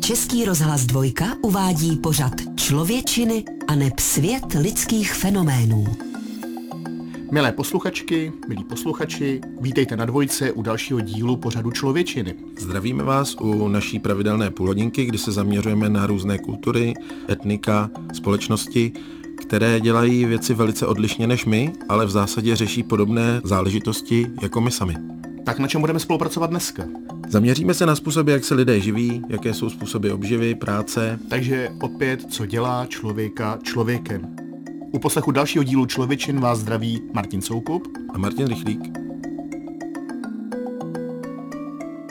Český rozhlas Dvojka uvádí pořad Člověčiny a neb svět lidských fenoménů. Milé posluchačky, milí posluchači, vítejte na dvojce u dalšího dílu pořadu Člověčiny. Zdravíme vás u naší pravidelné půlhodinky, kdy se zaměřujeme na různé kultury, etnika, společnosti, které dělají věci velice odlišně než my, ale v zásadě řeší podobné záležitosti jako my sami. Tak na čem budeme spolupracovat dneska? Zaměříme se na způsoby, jak se lidé živí, jaké jsou způsoby obživy, práce. Takže opět, co dělá člověka člověkem. U poslechu dalšího dílu Člověčin vás zdraví Martin Soukup a Martin Rychlík.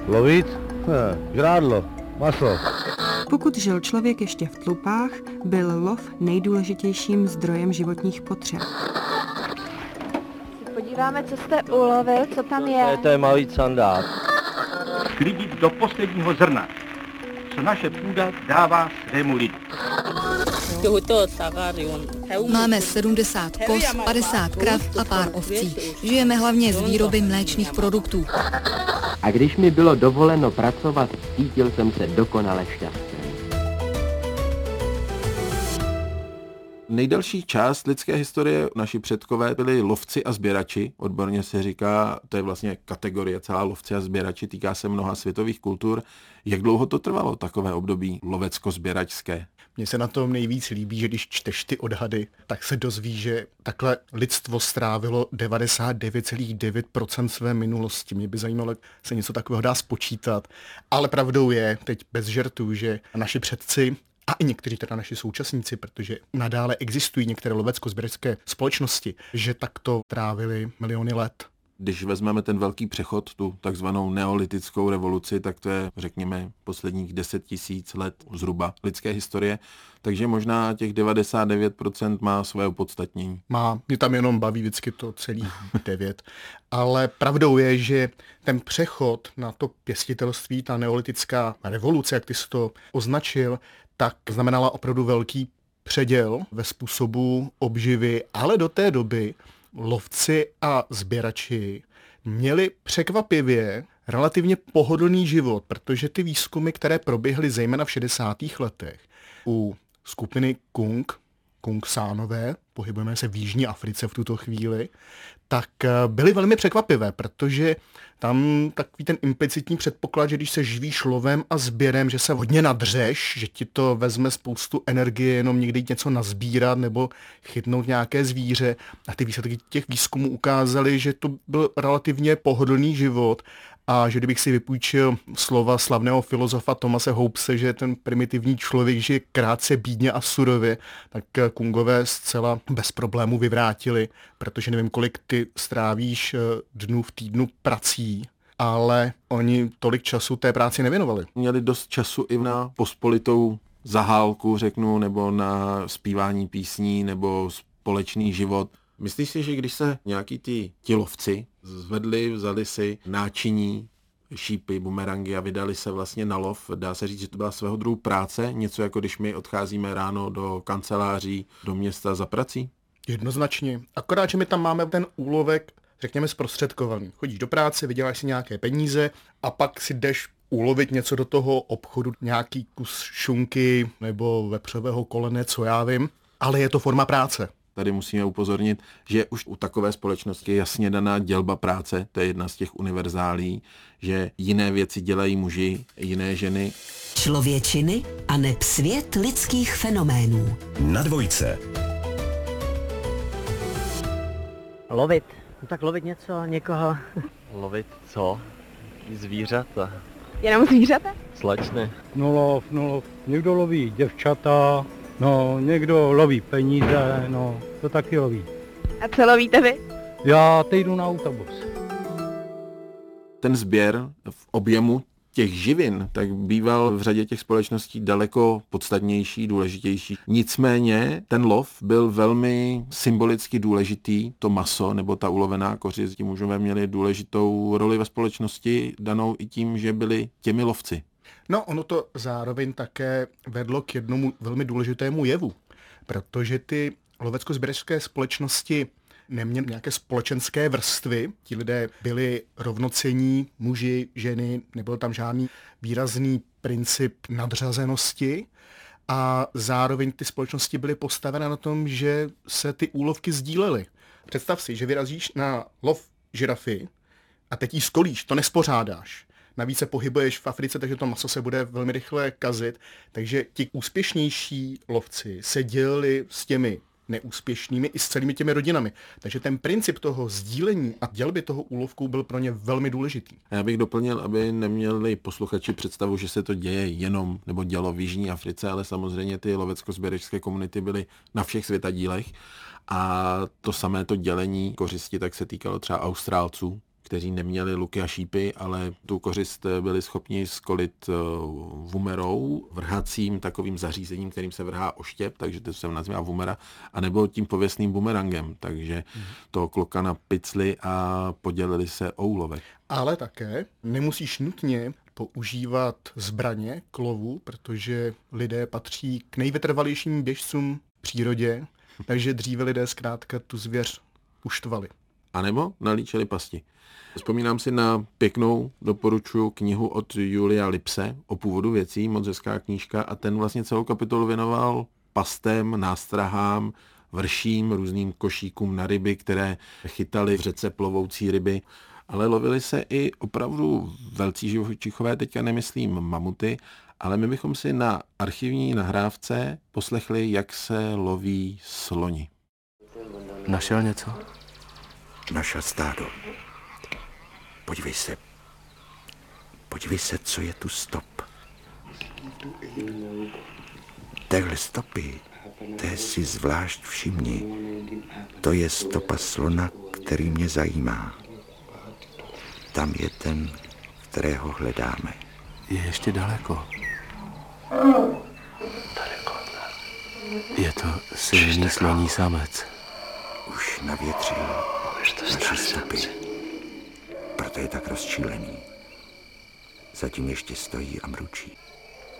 Lovit? Ne, žrádlo, maso. Pokud žil člověk ještě v tlupách, byl lov nejdůležitějším zdrojem životních potřeb. Podíváme, co jste ulovil, co tam je. To je malý sandát. Klidit do posledního zrna, co naše půda dává svému lidu. Máme 70 kos, 50 krav a pár ovcí. Žijeme hlavně z výroby mléčných produktů. A když mi bylo dovoleno pracovat, cítil jsem se dokonale šťastný. Nejdelší část lidské historie naši předkové byli lovci a sběrači. Odborně se říká, to je vlastně kategorie celá lovci a sběrači, týká se mnoha světových kultur. Jak dlouho to trvalo, takové období lovecko-sběračské? Mně se na tom nejvíc líbí, že když čteš ty odhady, tak se dozví, že takhle lidstvo strávilo 99,9% své minulosti. Mě by zajímalo, jak se něco takového dá spočítat. Ale pravdou je, teď bez žertů, že naši předci a i někteří teda naši současníci, protože nadále existují některé lovecko-zběrecké společnosti, že takto trávili miliony let. Když vezmeme ten velký přechod, tu takzvanou neolitickou revoluci, tak to je, řekněme, posledních 10 tisíc let zhruba lidské historie, takže možná těch 99% má své opodstatnění. Má, mě tam jenom baví vždycky to celý 9. Ale pravdou je, že ten přechod na to pěstitelství, ta neolitická revoluce, jak ty jsi to označil, tak znamenala opravdu velký předěl ve způsobu obživy, ale do té doby lovci a sběrači měli překvapivě relativně pohodlný život, protože ty výzkumy, které proběhly zejména v 60. letech u skupiny Kung, Kung Sánové, pohybujeme se v Jižní Africe v tuto chvíli, tak eh, byly velmi překvapivé, protože tam takový ten implicitní předpoklad, že když se živíš lovem a sběrem, že se hodně nadřeš, že ti to vezme spoustu energie jenom někdy něco nazbírat nebo chytnout nějaké zvíře. A ty výsledky těch výzkumů ukázaly, že to byl relativně pohodlný život a že kdybych si vypůjčil slova slavného filozofa Tomase Houbse, že ten primitivní člověk žije krátce, bídně a surově, tak Kungové zcela bez problému vyvrátili, protože nevím, kolik ty strávíš eh, dnů v týdnu prací, ale oni tolik času té práci nevěnovali. Měli dost času i na pospolitou zahálku, řeknu, nebo na zpívání písní, nebo společný život. Myslíš si, že když se nějaký ty tilovci zvedli, vzali si náčiní, šípy, bumerangy a vydali se vlastně na lov. Dá se říct, že to byla svého druhu práce, něco jako když my odcházíme ráno do kanceláří, do města za prací? Jednoznačně. Akorát, že my tam máme ten úlovek, řekněme, zprostředkovaný. Chodíš do práce, vyděláš si nějaké peníze a pak si jdeš ulovit něco do toho obchodu, nějaký kus šunky nebo vepřového kolene, co já vím, ale je to forma práce tady musíme upozornit, že už u takové společnosti je jasně daná dělba práce, to je jedna z těch univerzálí, že jiné věci dělají muži, jiné ženy. Člověčiny a neb svět lidských fenoménů. Na dvojce. Lovit. No tak lovit něco, někoho. Lovit co? Zvířata. Jenom zvířata? Slečny. No lov, no lov. Někdo loví děvčata, no někdo loví peníze, no to taky loví. A co lovíte vy? Já teď jdu na autobus. Ten sběr v objemu těch živin, tak býval v řadě těch společností daleko podstatnější, důležitější. Nicméně ten lov byl velmi symbolicky důležitý, to maso nebo ta ulovená kořist, ti mužové měli důležitou roli ve společnosti, danou i tím, že byli těmi lovci. No, ono to zároveň také vedlo k jednomu velmi důležitému jevu, protože ty lovecko-zběračské společnosti neměl nějaké společenské vrstvy. Ti lidé byli rovnocení, muži, ženy, nebyl tam žádný výrazný princip nadřazenosti a zároveň ty společnosti byly postaveny na tom, že se ty úlovky sdílely. Představ si, že vyrazíš na lov žirafy a teď jí skolíš, to nespořádáš. Navíc se pohybuješ v Africe, takže to maso se bude velmi rychle kazit. Takže ti úspěšnější lovci se dělili s těmi neúspěšnými i s celými těmi rodinami. Takže ten princip toho sdílení a dělby toho úlovku byl pro ně velmi důležitý. Já bych doplnil, aby neměli posluchači představu, že se to děje jenom nebo dělo v Jižní Africe, ale samozřejmě ty lovecko-sběrečské komunity byly na všech světadílech a to samé to dělení kořisti tak se týkalo třeba Austrálců, kteří neměli luky a šípy, ale tu kořist byli schopni skolit eh, vumerou, vrhacím takovým zařízením, kterým se vrhá oštěp, takže to se nazývá vumera, anebo tím pověstným bumerangem, takže mhm. to kloka na picli a podělili se o úlovek. Ale také nemusíš nutně používat zbraně k lovu, protože lidé patří k nejvytrvalějším běžcům v přírodě, takže dříve lidé zkrátka tu zvěř uštvali. A nebo nalíčili pasti. Vzpomínám si na pěknou, doporučuji knihu od Julia Lipse o původu věcí, moc hezká knížka a ten vlastně celou kapitolu věnoval pastem, nástrahám, vrším, různým košíkům na ryby, které chytali v řece plovoucí ryby. Ale lovili se i opravdu velcí živočichové, teďka nemyslím mamuty, ale my bychom si na archivní nahrávce poslechli, jak se loví sloni. Našel něco? Našel stádo. Podívej se. Podívej se, co je tu stop. Téhle stopy, té si zvlášť všimni. To je stopa slona, který mě zajímá. Tam je ten, kterého hledáme. Je ještě daleko. Je to silný sloní samec. Už navětřil naše stopy proto je tak rozčílený. Zatím ještě stojí a mručí.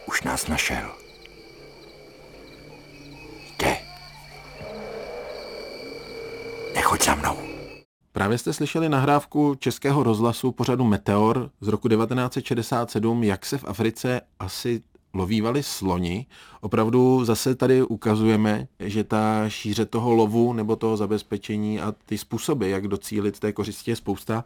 Už nás našel. Jde. Nechoď za mnou. Právě jste slyšeli nahrávku českého rozhlasu pořadu Meteor z roku 1967, jak se v Africe asi lovívali sloni. Opravdu zase tady ukazujeme, že ta šíře toho lovu nebo toho zabezpečení a ty způsoby, jak docílit té kořistě je spousta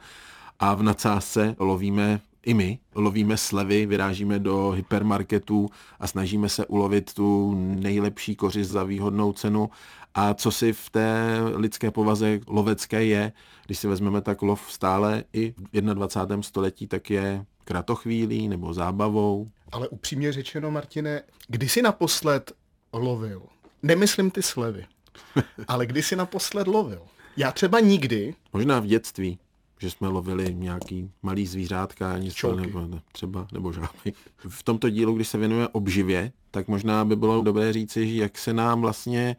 a v nadsázce lovíme i my, lovíme slevy, vyrážíme do hypermarketů a snažíme se ulovit tu nejlepší kořist za výhodnou cenu. A co si v té lidské povaze lovecké je, když si vezmeme tak lov stále i v 21. století, tak je kratochvílí nebo zábavou. Ale upřímně řečeno, Martine, kdy jsi naposled lovil? Nemyslím ty slevy, ale kdy jsi naposled lovil? Já třeba nikdy. Možná v dětství že jsme lovili nějaký malý zvířátka, něco nebo ne, třeba, nebo žáby. V tomto dílu, když se věnuje obživě, tak možná by bylo dobré říci, že jak se nám vlastně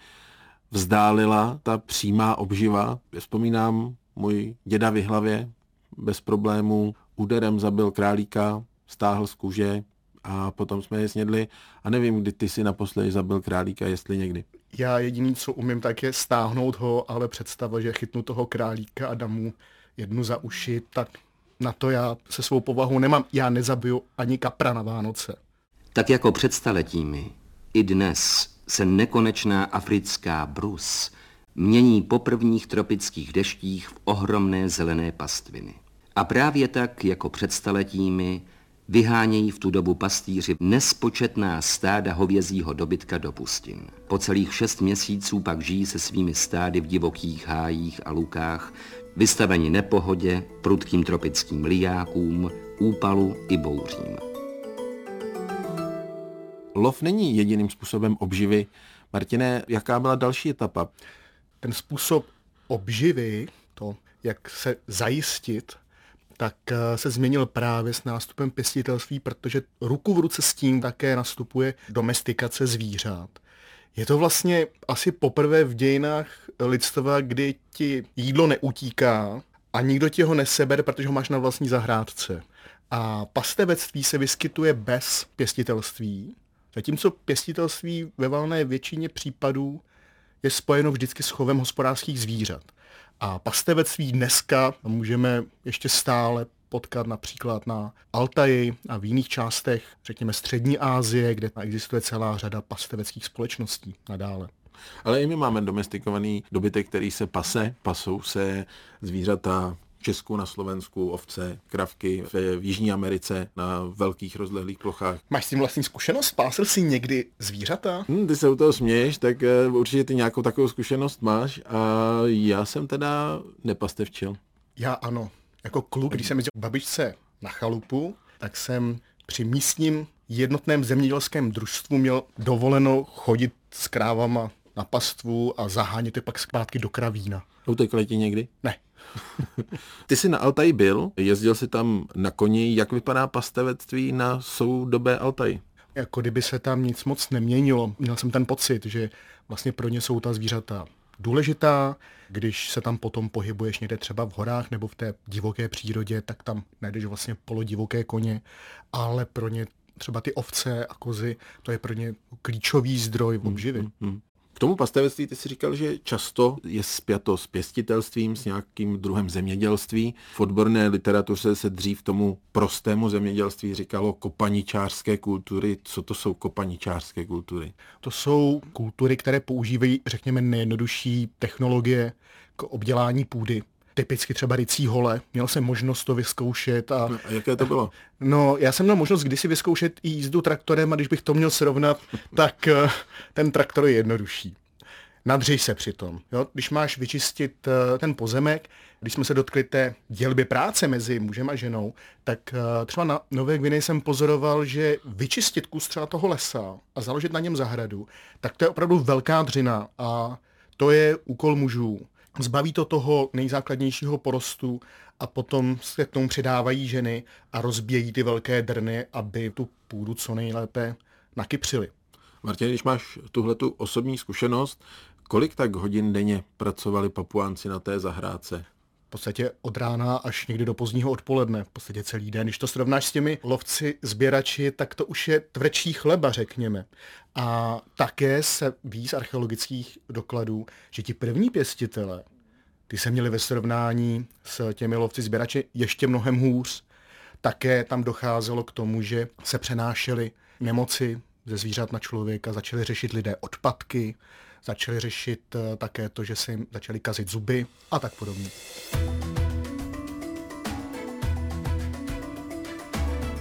vzdálila ta přímá obživa. Vzpomínám můj děda v hlavě, bez problémů, úderem zabil králíka, stáhl z kůže a potom jsme je snědli a nevím, kdy ty si naposledy zabil králíka, jestli někdy. Já jediný, co umím, tak je stáhnout ho, ale představa, že chytnu toho králíka a dám mu jednu za uši, tak na to já se svou povahou nemám. Já nezabiju ani kapra na Vánoce. Tak jako před staletími, i dnes se nekonečná africká brus mění po prvních tropických deštích v ohromné zelené pastviny. A právě tak, jako před staletími, vyhánějí v tu dobu pastýři nespočetná stáda hovězího dobytka do pustin. Po celých šest měsíců pak žijí se svými stády v divokých hájích a lukách, vystaveni nepohodě, prudkým tropickým liákům, úpalu i bouřím. Lov není jediným způsobem obživy. Martine, jaká byla další etapa? Ten způsob obživy, to, jak se zajistit, tak eh, se změnil právě s nástupem pěstitelství, protože ruku v ruce s tím také nastupuje domestikace zvířat. Je to vlastně asi poprvé v dějinách lidstva, kdy ti jídlo neutíká a nikdo ti ho nesebere, protože ho máš na vlastní zahrádce. A pastevectví se vyskytuje bez pěstitelství, zatímco pěstitelství ve valné většině případů je spojeno vždycky s chovem hospodářských zvířat. A pastevectví dneska můžeme ještě stále potkat například na Altaji a v jiných částech, řekněme střední Asie, kde existuje celá řada pasteveckých společností nadále. Ale i my máme domestikovaný dobytek, který se pase, pasou se zvířata Česku, na Slovensku, ovce, kravky, v, v Jižní Americe, na velkých rozlehlých plochách. Máš s tím vlastní zkušenost? Pásil jsi někdy zvířata? Hmm, ty se u toho směješ, tak uh, určitě ty nějakou takovou zkušenost máš a já jsem teda nepastevčil. Já ano. Jako kluk, když jsem jezdil babičce na chalupu, tak jsem při místním jednotném zemědělském družstvu měl dovoleno chodit s krávama na pastvu a zahánět je pak zpátky do kravína. Utekli ti někdy? Ne. Ty jsi na Altaji byl, jezdil jsi tam na koni, jak vypadá pastevectví na soudobé Altaji? Jako kdyby se tam nic moc neměnilo. Měl jsem ten pocit, že vlastně pro ně jsou ta zvířata důležitá. Když se tam potom pohybuješ někde třeba v horách nebo v té divoké přírodě, tak tam najdeš vlastně polodivoké koně, ale pro ně třeba ty ovce a kozy, to je pro ně klíčový zdroj obživy. Hmm, hmm, hmm. K tomu pastevectví ty si říkal, že často je spjato s pěstitelstvím, s nějakým druhem zemědělství. V odborné literatuře se dřív tomu prostému zemědělství říkalo kopaničářské kultury. Co to jsou kopaničářské kultury? To jsou kultury, které používají, řekněme, nejjednodušší technologie k obdělání půdy typicky třeba rycí hole. Měl jsem možnost to vyzkoušet. A, a jaké to bylo? No, já jsem měl možnost kdysi vyzkoušet i jízdu traktorem a když bych to měl srovnat, tak eh, ten traktor je jednodušší. Nadřej se přitom. Jo? Když máš vyčistit eh, ten pozemek, když jsme se dotkli té dělby práce mezi mužem a ženou, tak eh, třeba na Nové Gvineji jsem pozoroval, že vyčistit kus třeba toho lesa a založit na něm zahradu, tak to je opravdu velká dřina a to je úkol mužů zbaví to toho nejzákladnějšího porostu a potom se k tomu přidávají ženy a rozbíjejí ty velké drny, aby tu půdu co nejlépe nakypřili. Martin, když máš tuhle tu osobní zkušenost, kolik tak hodin denně pracovali papuánci na té zahrádce? Podstatě od rána až někdy do pozdního odpoledne, v podstatě celý den. Když to srovnáš s těmi lovci, sběrači, tak to už je tvrdší chleba, řekněme. A také se ví z archeologických dokladů, že ti první pěstitele, ty se měli ve srovnání s těmi lovci sběrači ještě mnohem hůř. Také tam docházelo k tomu, že se přenášely nemoci ze zvířat na člověka, začali řešit lidé odpadky, začali řešit eh, také to, že se jim začaly kazit zuby a tak podobně.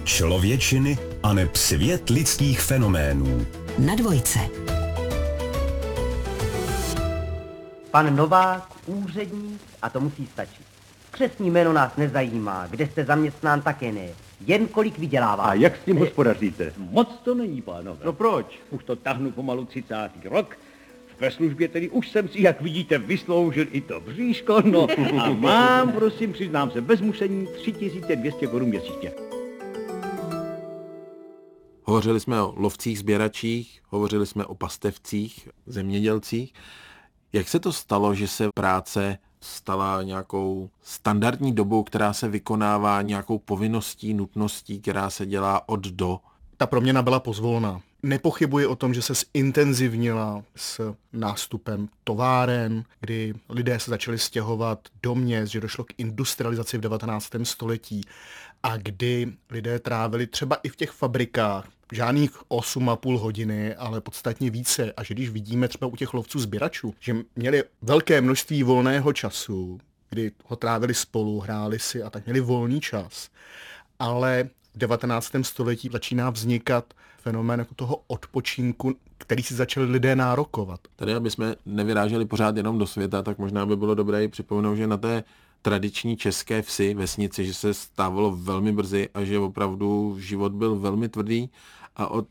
Člověčiny a neb svět lidských fenoménů. Na dvojce. Pan Novák, úředník, a to musí stačit. Křesní jméno nás nezajímá, kde jste zaměstnán také ne. Jen kolik vydělává. A jak s tím hospodaříte? Moc to není, pánové. No proč? Už to tahnu pomalu 30. rok ve službě tedy už jsem si, jak vidíte, vysloužil i to bříško, no a mám, prosím, přiznám se, bez mušení 3200 korun měsíčně. Hovořili jsme o lovcích, sběračích, hovořili jsme o pastevcích, zemědělcích. Jak se to stalo, že se práce stala nějakou standardní dobou, která se vykonává nějakou povinností, nutností, která se dělá od do? Ta proměna byla pozvolná. Nepochybuji o tom, že se zintenzivnila s nástupem továren, kdy lidé se začali stěhovat do měst, že došlo k industrializaci v 19. století a kdy lidé trávili třeba i v těch fabrikách žádných 8,5 hodiny, ale podstatně více. A že když vidíme třeba u těch lovců sběračů, že měli velké množství volného času, kdy ho trávili spolu, hráli si a tak měli volný čas, ale v 19. století začíná vznikat fenomén jako toho odpočinku, který si začali lidé nárokovat. Tady, aby jsme nevyráželi pořád jenom do světa, tak možná by bylo dobré i připomenout, že na té tradiční české vsi, vesnici, že se stávalo velmi brzy a že opravdu život byl velmi tvrdý a od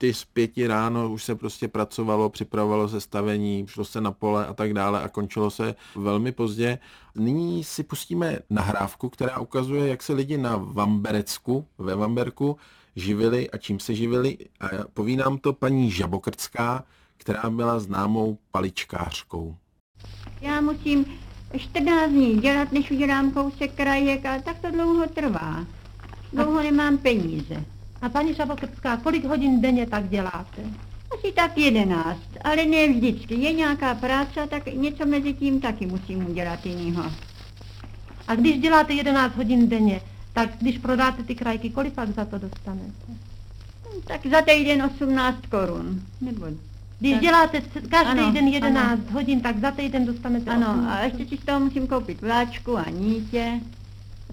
4-5 ráno už se prostě pracovalo, připravovalo se stavení, šlo se na pole a tak dále a končilo se velmi pozdě. Nyní si pustíme nahrávku, která ukazuje, jak se lidi na Vamberecku, ve Vamberku živili a čím se živili. A poví nám to paní Žabokrtská, která byla známou paličkářkou. Já musím 14 dní dělat, než udělám kousek krajek, ale tak to dlouho trvá. Dlouho nemám peníze. A paní Šabokrtská, kolik hodin denně tak děláte? Asi tak jedenáct, ale ne vždycky. Je nějaká práce, tak něco mezi tím taky musím udělat jinýho. A když děláte 11 hodin denně, tak když prodáte ty krajky, kolik pak za to dostanete? Hm, Tak za týden 18 korun. Nebo Když tak- děláte každý Ano, den 11 ano. hodin, tak za týden dostanete Ano, 18 a ještě si z toho musím koupit vláčku a nítě.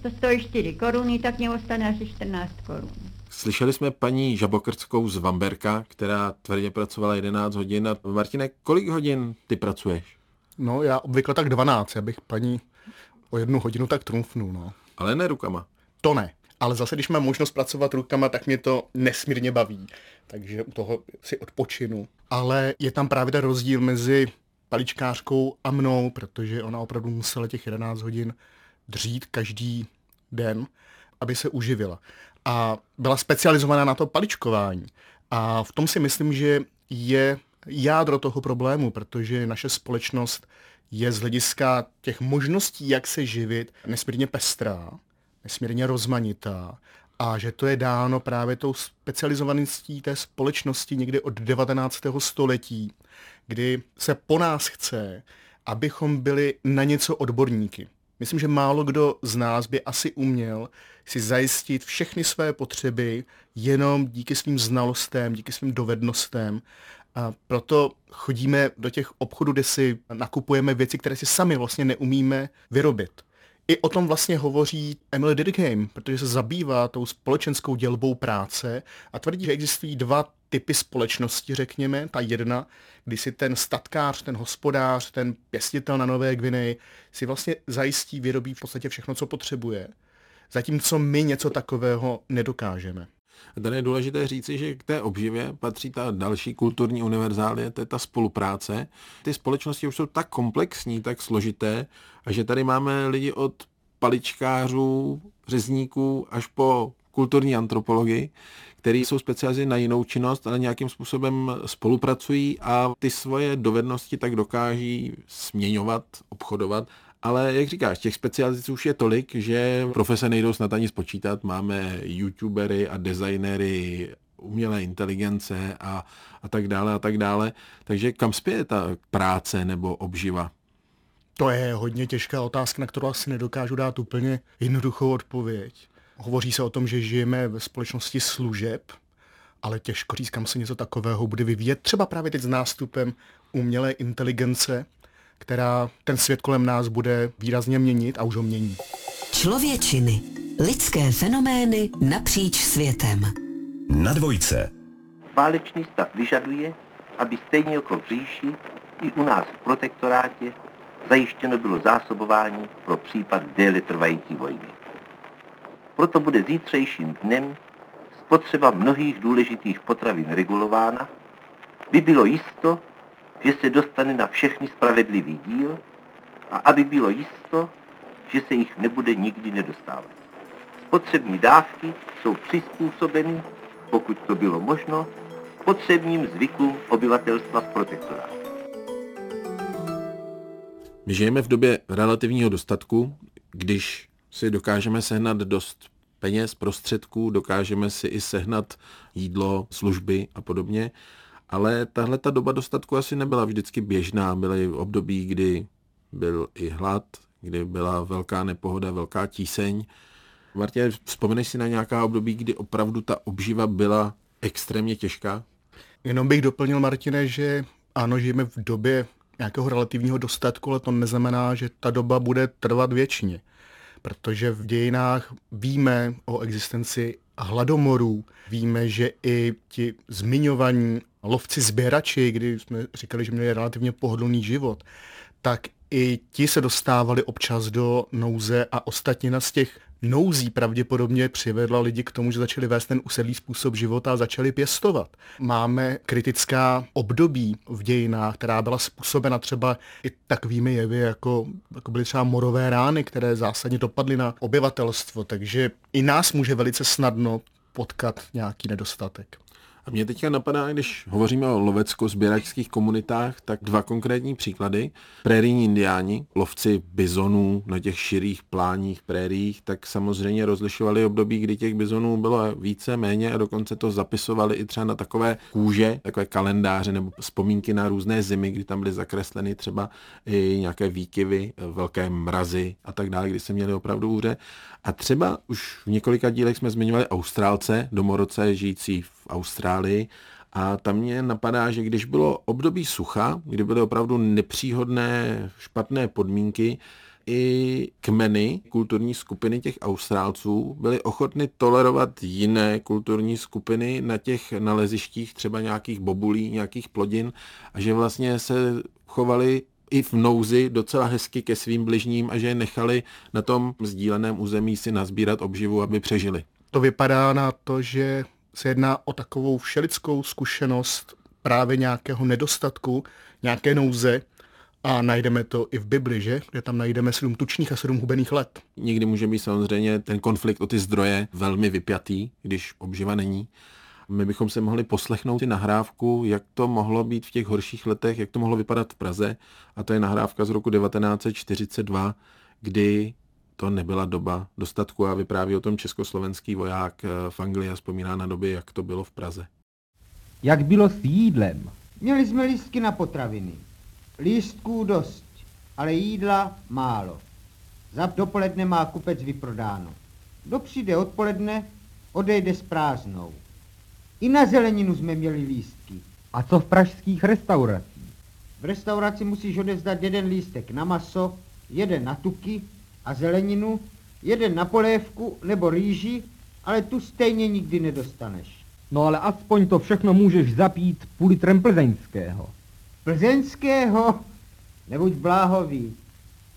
To stojí 4 koruny, tak mě ostane asi 14 korun. Slyšeli jsme paní Žabokrtskou z Vamberka, která tvrdě pracovala 11 hodin. A Martine, kolik hodin ty pracuješ? No, já obvykle tak 12, já bych paní o jednu hodinu tak trumfnul, no. Ale ne rukama. To ne. Ale zase, když mám možnost pracovat rukama, tak mě to nesmírně baví. Takže u toho si odpočinu. Ale je tam právě ten rozdíl mezi paličkářkou a mnou, protože ona opravdu musela těch 11 hodin dřít každý den, aby se uživila. A byla specializovaná na to paličkování. A v tom si myslím, že je jádro toho problému, protože naše společnost je z hlediska těch možností, jak se živit, nesmírně pestrá, nesmírně rozmanitá a že to je dáno právě tou specializovaností té společnosti někdy od 19. století, kdy se po nás chce, abychom byli na něco odborníky. Myslím, že málo kdo z nás by asi uměl si zajistit všechny své potřeby jenom díky svým znalostem, díky svým dovednostem. A proto chodíme do těch obchodů, kde si nakupujeme věci, které si sami vlastně neumíme vyrobit. I o tom vlastně hovoří Emily Durkheim, protože se zabývá tou společenskou dělbou práce a tvrdí, že existují dva typy společnosti, řekněme. Ta jedna, kdy si ten statkář, ten hospodář, ten pěstitel na Nové Gvineji si vlastně zajistí, vyrobí v podstatě všechno, co potřebuje. Zatímco my něco takového nedokážeme. A tady je důležité říci, že k té obživě patří ta další kulturní univerzálie, to je ta spolupráce. Ty společnosti už jsou tak komplexní, tak složité, a že tady máme lidi od paličkářů, řezníků až po kulturní antropologii, který jsou specializováni na jinou činnost, ale nějakým způsobem spolupracují a ty svoje dovednosti tak dokáží směňovat, obchodovat. Ale jak říkáš, těch specializací už je tolik, že profese nejdou snad ani spočítat. Máme youtubery a designery umělé inteligence a, a tak dále a tak dále. Takže kam spěje ta práce nebo obživa? To je hodně těžká otázka, na kterou asi nedokážu dát úplně jednoduchou odpověď. Hovoří se o tom, že žijeme ve společnosti služeb, ale těžko říct, kam se něco takového bude vyvíjet. Třeba právě teď s nástupem umělé inteligence, která ten svět kolem nás bude výrazně měnit a už ho mění. Člověčiny. Lidské fenomény napříč světem. Na dvojce. Válečný stav vyžaduje, aby stejně jako v říši i u nás v protektorátě zajištěno bylo zásobování pro případ déle trvající vojny. Proto bude zítřejším dnem spotřeba mnohých důležitých potravin regulována, by bylo jisto, že se dostane na všechny spravedlivý díl a aby bylo jisto, že se jich nebude nikdy nedostávat. Spotřební dávky jsou přizpůsobeny, pokud to bylo možno, potřebním zvykům obyvatelstva v protektorátu. My žijeme v době relativního dostatku, když si dokážeme sehnat dost peněz, prostředků, dokážeme si i sehnat jídlo, služby a podobně, ale tahle ta doba dostatku asi nebyla vždycky běžná. Byly období, kdy byl i hlad, kdy byla velká nepohoda, velká tíseň. Martě, vzpomeneš si na nějaká období, kdy opravdu ta obživa byla extrémně těžká? Jenom bych doplnil, Martine, že ano, žijeme v době nějakého relativního dostatku, ale to neznamená, že ta doba bude trvat věčně. Protože v dějinách víme o existenci hladomorů, víme, že i ti zmiňovaní lovci sběrači, kdy jsme říkali, že měli relativně pohodlný život, tak i ti se dostávali občas do nouze a ostatnina z těch nouzí pravděpodobně přivedla lidi k tomu, že začali vést ten usedlý způsob života a začali pěstovat. Máme kritická období v dějinách, která byla způsobena třeba i takovými jevy, jako, jako byly třeba morové rány, které zásadně dopadly na obyvatelstvo, takže i nás může velice snadno potkat nějaký nedostatek. A mě teďka napadá, když hovoříme o lovecko-sběračských komunitách, tak dva konkrétní příklady. Prérijní indiáni, lovci bizonů na těch širých pláních prériích, tak samozřejmě rozlišovali období, kdy těch bizonů bylo více, méně a dokonce to zapisovali i třeba na takové kůže, takové kalendáře nebo vzpomínky na různé zimy, kdy tam byly zakresleny třeba i nějaké výkyvy, velké mrazy a tak dále, kdy se měli opravdu úře. A třeba už v několika dílech jsme zmiňovali Austrálce, domorodce žijící v Austrálii, a tam mě napadá, že když bylo období sucha, kdy byly opravdu nepříhodné, špatné podmínky, i kmeny, kulturní skupiny těch Austrálců byly ochotny tolerovat jiné kulturní skupiny na těch nalezištích, třeba nějakých bobulí, nějakých plodin, a že vlastně se chovali i v nouzi docela hezky ke svým bližním a že je nechali na tom sdíleném území si nazbírat obživu, aby přežili. To vypadá na to, že se jedná o takovou všelidskou zkušenost právě nějakého nedostatku, nějaké nouze, a najdeme to i v Bibli, že? Kde tam najdeme sedm tučných a sedm hubených let. Někdy může být samozřejmě ten konflikt o ty zdroje velmi vypjatý, když obživa není. My bychom se mohli poslechnout i nahrávku, jak to mohlo být v těch horších letech, jak to mohlo vypadat v Praze. A to je nahrávka z roku 1942, kdy to nebyla doba dostatku a vypráví o tom československý voják eh, v Anglii a vzpomíná na doby, jak to bylo v Praze. Jak bylo s jídlem? Měli jsme lístky na potraviny. Lístků dost, ale jídla málo. Za dopoledne má kupec vyprodáno. Kdo přijde odpoledne, odejde s prázdnou. I na zeleninu jsme měli lístky. A co v pražských restauracích? V restauraci musíš odevzdat jeden lístek na maso, jeden na tuky a zeleninu, jeden na polévku nebo rýži, ale tu stejně nikdy nedostaneš. No ale aspoň to všechno můžeš zapít půl litrem plzeňského. Plzeňského? Nebuď bláhový.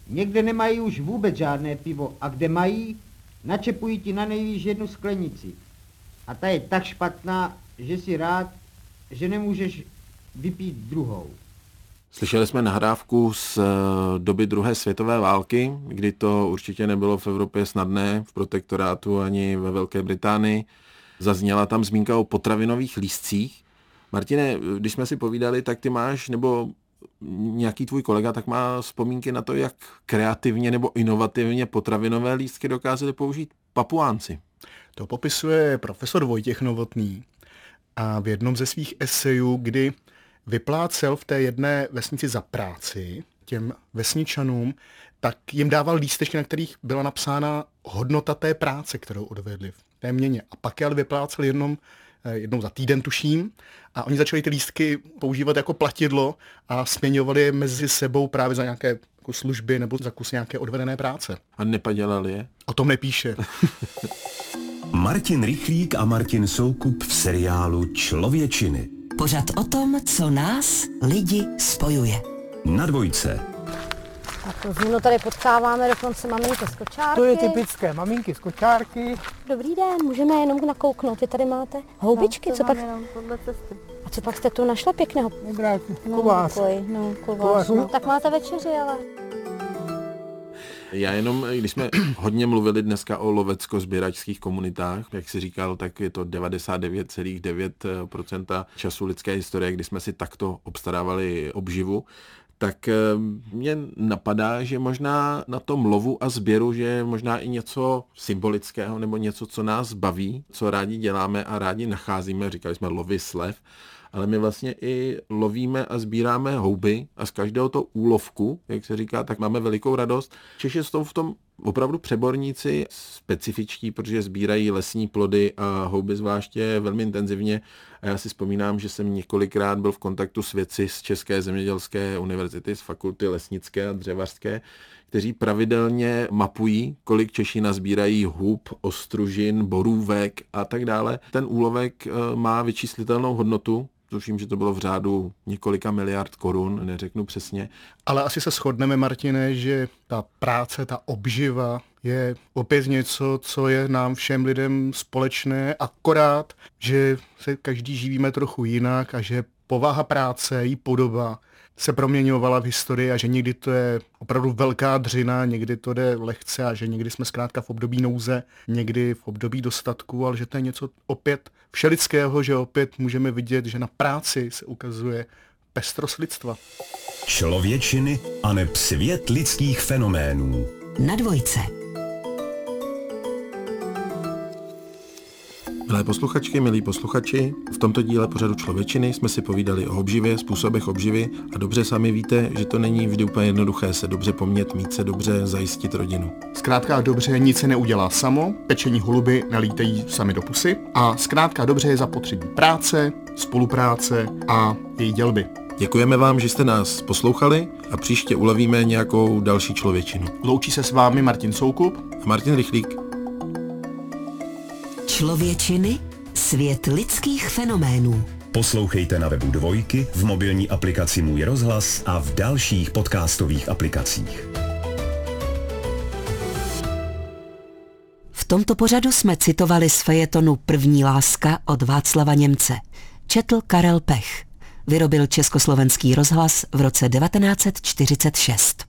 Někde nemají už vůbec žádné pivo a kde mají, načepují ti na nejvýš jednu sklenici. A ta je tak špatná, že si rád, že nemůžeš vypít druhou. Slyšeli jsme nahrávku z eh, doby druhé světové války, kdy to určitě nebylo v Evropě snadné, v protektorátu ani ve Velké Británii. Zazněla tam zmínka o potravinových lístcích. Martine, když jsme si povídali, tak ty máš, nebo nějaký tvůj kolega, tak má vzpomínky na to, jak kreativně nebo inovativně potravinové lístky dokázali použít papuánci. To popisuje profesor Vojtěch Novotný a v jednom ze svých esejů, kdy vyplácel v té jedné vesnici za práci těm vesničanům, tak jim dával lístečky, na kterých byla napsána hodnota té práce, kterou odvedli v té měně. A pak je ale vyplácel jednom, eh, jednou za týden, tuším, a oni začali ty lístky používat jako platidlo a směňovali je mezi sebou právě za nějaké jako služby nebo za kus nějaké odvedené práce. A nepadělali je? O tom nepíše. Martin Rychlík a Martin Soukup v seriálu Člověčiny. Pořad o tom, co nás, lidi, spojuje. Na dvojce. A tu zimnu tady potkáváme dokonce maminky z kočárky. To je typické, maminky z kočárky. Dobrý den, můžeme jenom nakouknout. Vy tady máte houbičky, no, co pak... Jenom podle cesty. A co pak jste tu našla pěkného? No, kovás. Pokoj, no. Kovás, no. no. Tak máte večeři, ale... Já jenom, když jsme hodně mluvili dneska o lovecko-sběračských komunitách, jak si říkal, tak je to 99,9% času lidské historie, kdy jsme si takto obstarávali obživu, tak eh, mě napadá, že možná na tom lovu a sběru, že je možná i něco symbolického nebo něco, co nás baví, co rádi děláme a rádi nacházíme, říkali jsme lovy slev, ale my vlastně i lovíme a sbíráme houby a z každého to úlovku, jak se říká, tak máme velikou radost. Češi jsou v tom opravdu přeborníci specifičtí, protože sbírají lesní plody a houby zvláště velmi intenzivně. A já si vzpomínám, že jsem několikrát byl v kontaktu s věci z České zemědělské univerzity, z fakulty lesnické a dřevařské, kteří pravidelně mapují, kolik Češi nazbírají hub, ostružin, borůvek a tak dále. Ten úlovek eh, má vyčíslitelnou hodnotu, tuším, že to bylo v řádu několika miliard korun, neřeknu přesně. Ale asi se shodneme, Martine, že ta práce, ta obživa je opět něco, co je nám všem lidem společné, akorát, že se každý živíme trochu jinak a že povaha práce, její podoba se proměňovala v historii a že někdy to je opravdu velká dřina, někdy to jde lehce a že někdy jsme zkrátka v období nouze, někdy v období dostatku, ale že to je něco opět všelického, že opět můžeme vidět, že na práci se ukazuje pestrost lidstva. Člověčiny a svět lidských fenoménů. Na dvojce. Milé posluchačky, milí posluchači, v tomto díle pořadu Člověčiny jsme si povídali o obživě, způsobech obživy a dobře sami víte, že to není vždy úplně jednoduché se dobře pomět, mít se dobře, zajistit rodinu. Zkrátka a dobře nic se neudělá samo, pečení holuby nelítají sami do pusy a zkrátka a dobře je zapotřebí práce, spolupráce a její dělby. Děkujeme vám, že jste nás poslouchali a příště ulovíme nějakou další člověčinu. Loučí se s vámi Martin Soukup a Martin Rychlík. Člověčiny svět lidských fenoménů. Poslouchejte na webu Dvojky, v mobilní aplikaci Můj rozhlas a v dalších podcastových aplikacích. V tomto pořadu jsme citovali z fejetonu První láska od Václava Němce. Četl Karel Pech. Vyrobil Československý rozhlas v roce 1946.